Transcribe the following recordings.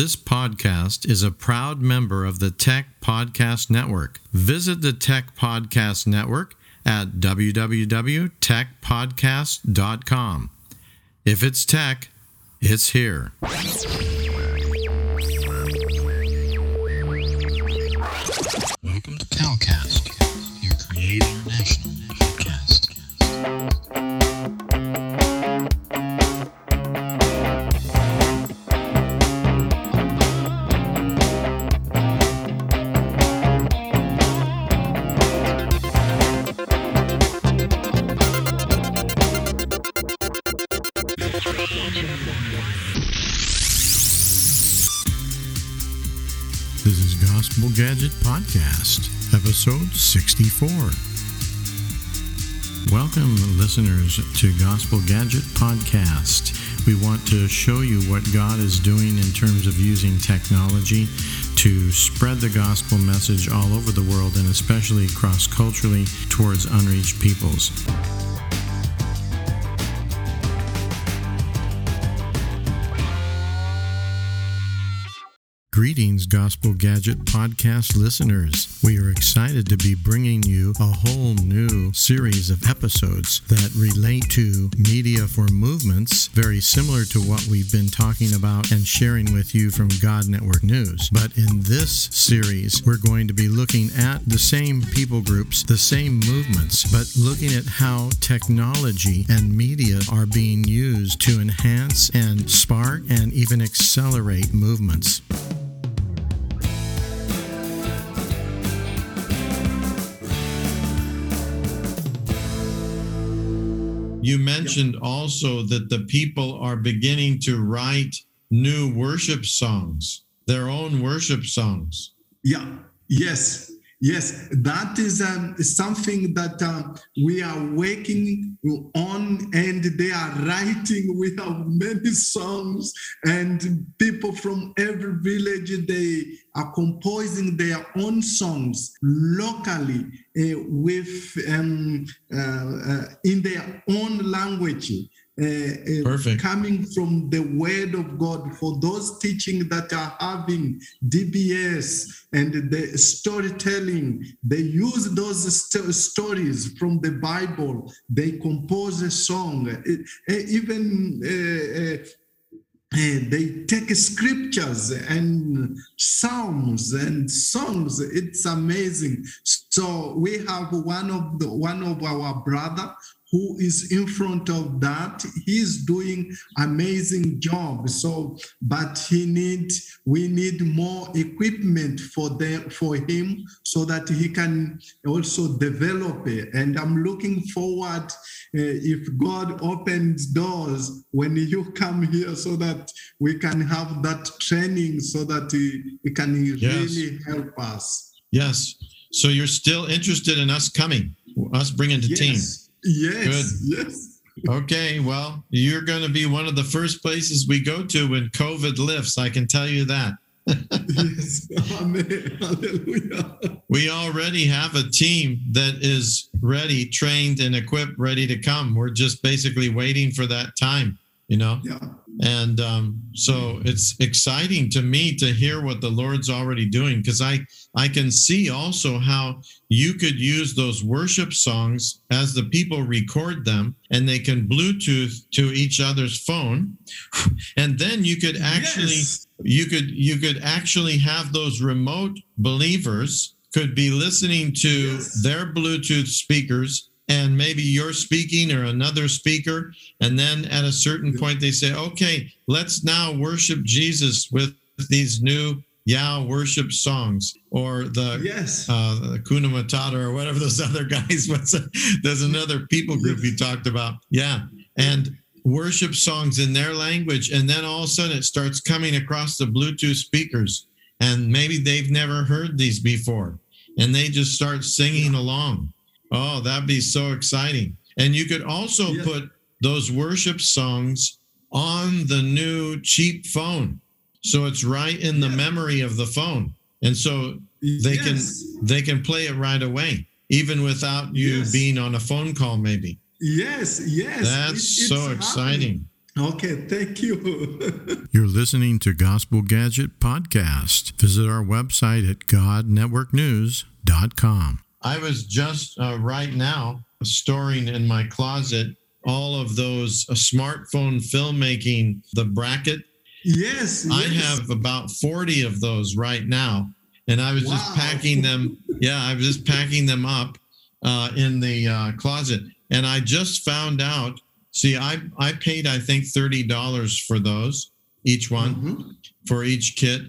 This podcast is a proud member of the Tech Podcast Network. Visit the Tech Podcast Network at www.techpodcast.com. If it's tech, it's here. Gadget Podcast, episode 64. Welcome, listeners, to Gospel Gadget Podcast. We want to show you what God is doing in terms of using technology to spread the gospel message all over the world and especially cross culturally towards unreached peoples. Greetings, Gospel Gadget Podcast listeners. We are excited to be bringing you a whole new series of episodes that relate to media for movements, very similar to what we've been talking about and sharing with you from God Network News. But in this series, we're going to be looking at the same people groups, the same movements, but looking at how technology and media are being used to enhance and spark and even accelerate movements. You mentioned also that the people are beginning to write new worship songs, their own worship songs. Yeah, yes, yes. That is um, something that um, we are working on, and they are writing. We have many songs, and people from every village they are composing their own songs locally uh, with um, uh, uh, in their own language. Uh, uh, Perfect. coming from the word of God for those teaching that are having DBS and the storytelling. They use those st- stories from the Bible. They compose a song. It- eh, even uh, uh, uh, they take scriptures and psalms and songs. It's amazing. So we have one of the one of our brother who is in front of that he's doing amazing job. So but he need we need more equipment for them for him so that he can also develop it. And i'm looking forward uh, if god opens doors when you come here so that we can have that training so that he, he can really help us. Yes. So you're still interested in us coming, us bringing the team. Yes yes yes Okay, well, you're going to be one of the first places we go to when COVID lifts. I can tell you that. yes amen hallelujah We already have a team that is ready, trained, and equipped, ready to come. We're just basically waiting for that time, you know? yeah And um, so it's exciting to me to hear what the Lord's already doing because I, I can see also how you could use those worship songs as the people record them and they can Bluetooth to each other's phone. And then you could actually Yes. you could you could actually have those remote believers could be listening to Yes. their bluetooth speakers and maybe you're speaking or another speaker. And then at a certain point they say okay let's now worship jesus with these new Yah worship songs or the yes. uh, Kuna Matata or whatever those other guys. What's there's another people group you talked about, yeah, and worship songs in their language, and then all of a sudden it starts coming across the Bluetooth speakers, and maybe they've never heard these before, and they just start singing along. Oh, that'd be so exciting! And you could also Yeah. put those worship songs on the new cheap phone, so it's right in the Yeah. memory of the phone, and so they yes. can they can play it right away even without you Yes. being on a phone call maybe yes yes that's It- so exciting happening. Okay, thank you. You're listening to Gospel Gadget Podcast. Visit our website at godnetworknews.com. I was just uh, right now storing in my closet all of those uh, smartphone filmmaking, the bracket. yes, I yes. have about 40 of those right now. And I was just packing them. Yeah, I was just packing them up uh, in the uh, closet. And I just found out. See, I, I paid, I think, $30 for those, each one Mhm. for each kit.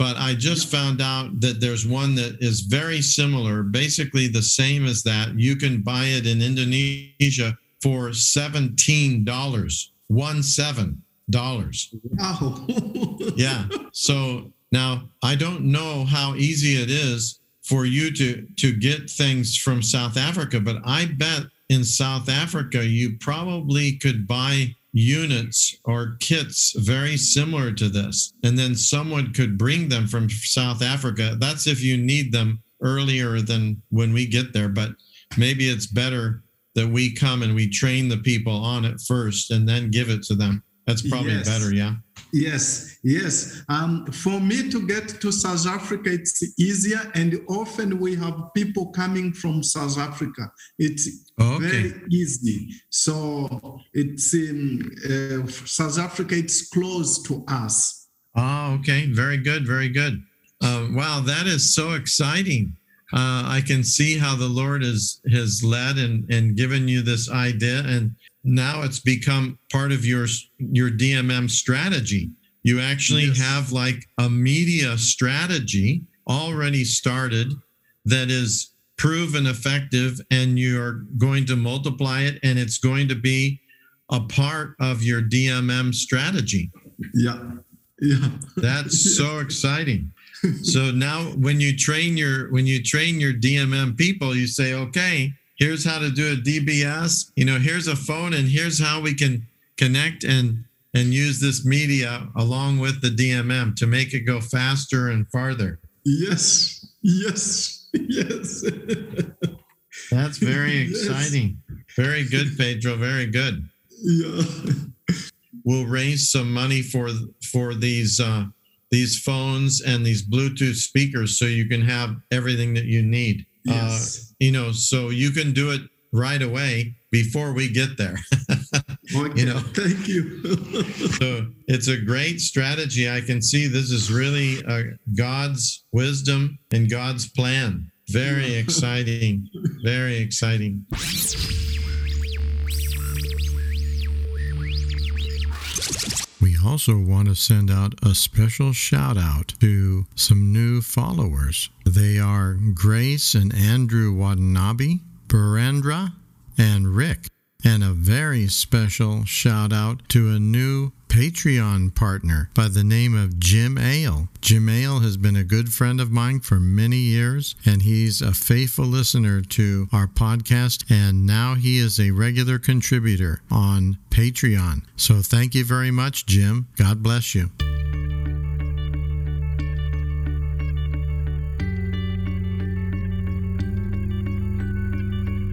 But I just found out that there's one that is very similar, basically the same as that. You can buy it in Indonesia for $17, one seven dollars. Wow. Yeah. So now I don't know how easy it is for you to to get things from South Africa, but I bet in South Africa you probably could buy units or kits very similar to this and then someone could bring them from South Africa. That's if you need them earlier than when we get there, but maybe it's better that we come and we train the people on it first and then give it to them. That's probably Yes. better, yeah. Yes, yes. Um, for me to get to South Africa, it's easier, and often we have people coming from South Africa. It's Oh, okay. very easy. So it's in uh, South Africa. It's close to us. Oh, okay. Very good. Very good. Uh, wow, that is so exciting. Uh, I can see how the Lord has has led and and given you this idea, and now it's become part of your your DMM strategy. You actually Yes. have like a media strategy already started that is proven effective, and you're going to multiply it, and it's going to be a part of your DMM strategy. Yeah, yeah. That's so exciting. So now when you train your when you train your DMM people, you say, okay, here's how to do a DBS. You know, here's a phone and here's how we can connect and and use this media along with the DMM to make it go faster and farther. Yes, yes, yes. That's very Yes. exciting. Very good, Pedro. Very good. yeah. We'll raise some money for for these uh, these phones and these Bluetooth speakers so you can have everything that you need. Uh, Yes. you know, so you can do it right away before we get there. okay. know. Thank you. so it's a great strategy. I can see this is really uh, God's wisdom and God's plan. Very exciting. Very exciting. Also want to send out a special shout out to some new followers. They are Grace and Andrew Watanabe, Barendra, and Rick. And a very special shout out to a new Patreon partner by the name of Jim Ale. Jim Ale has been a good friend of mine for many years, and he's a faithful listener to our podcast, and now he is a regular contributor on Patreon. So thank you very much, Jim. God bless you.